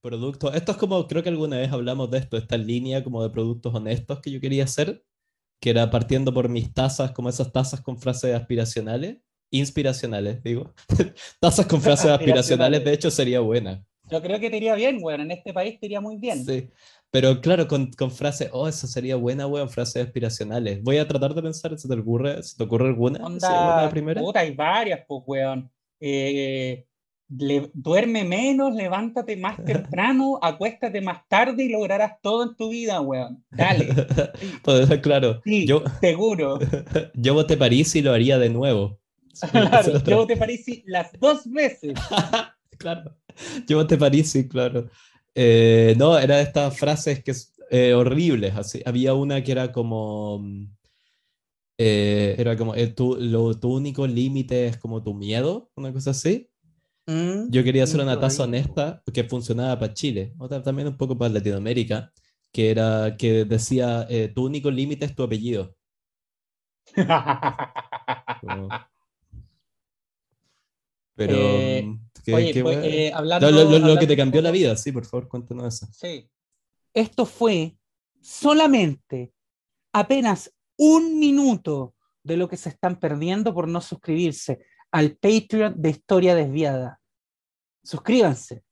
productos. Esto es como, creo que alguna vez hablamos de esto, esta línea como de productos honestos que yo quería hacer, que era partiendo por mis tazas, como esas tazas con frases aspiracionales, inspiracionales, digo. tazas con frases aspiracionales, de hecho, sería buena. Yo creo que te iría bien, weón. En este país te iría muy bien. Sí. Pero claro, con, con frases, oh, eso sería buena, weón, frases aspiracionales. Voy a tratar de pensar, ¿se te ocurre, ¿se te ocurre alguna? Onda, primera? Puta, hay varias, pues, weón. Eh, duerme menos, levántate más temprano, acuéstate más tarde y lograrás todo en tu vida, weón. Dale. Pues, claro. Sí, yo, seguro. Yo voté París y lo haría de nuevo. Claro, yo voté París las dos veces. claro. Yo voté París, sí, claro. Eh, no, era de estas frases que eh, horribles. Así. Había una que era como. Eh, era como tu, lo, tu único límite es como tu miedo, una cosa así. Mm, Yo quería hacer una taza honesta que funcionaba para Chile, otra también un poco para Latinoamérica, que era que decía tu único límite es tu apellido. Pero. Oye, pues, eh, hablando, lo, que te cambió la vida, sí, por favor, cuéntanos eso. Sí. Esto fue solamente apenas un minuto de lo que se están perdiendo por no suscribirse al Patreon de Historia Desviada. Suscríbanse.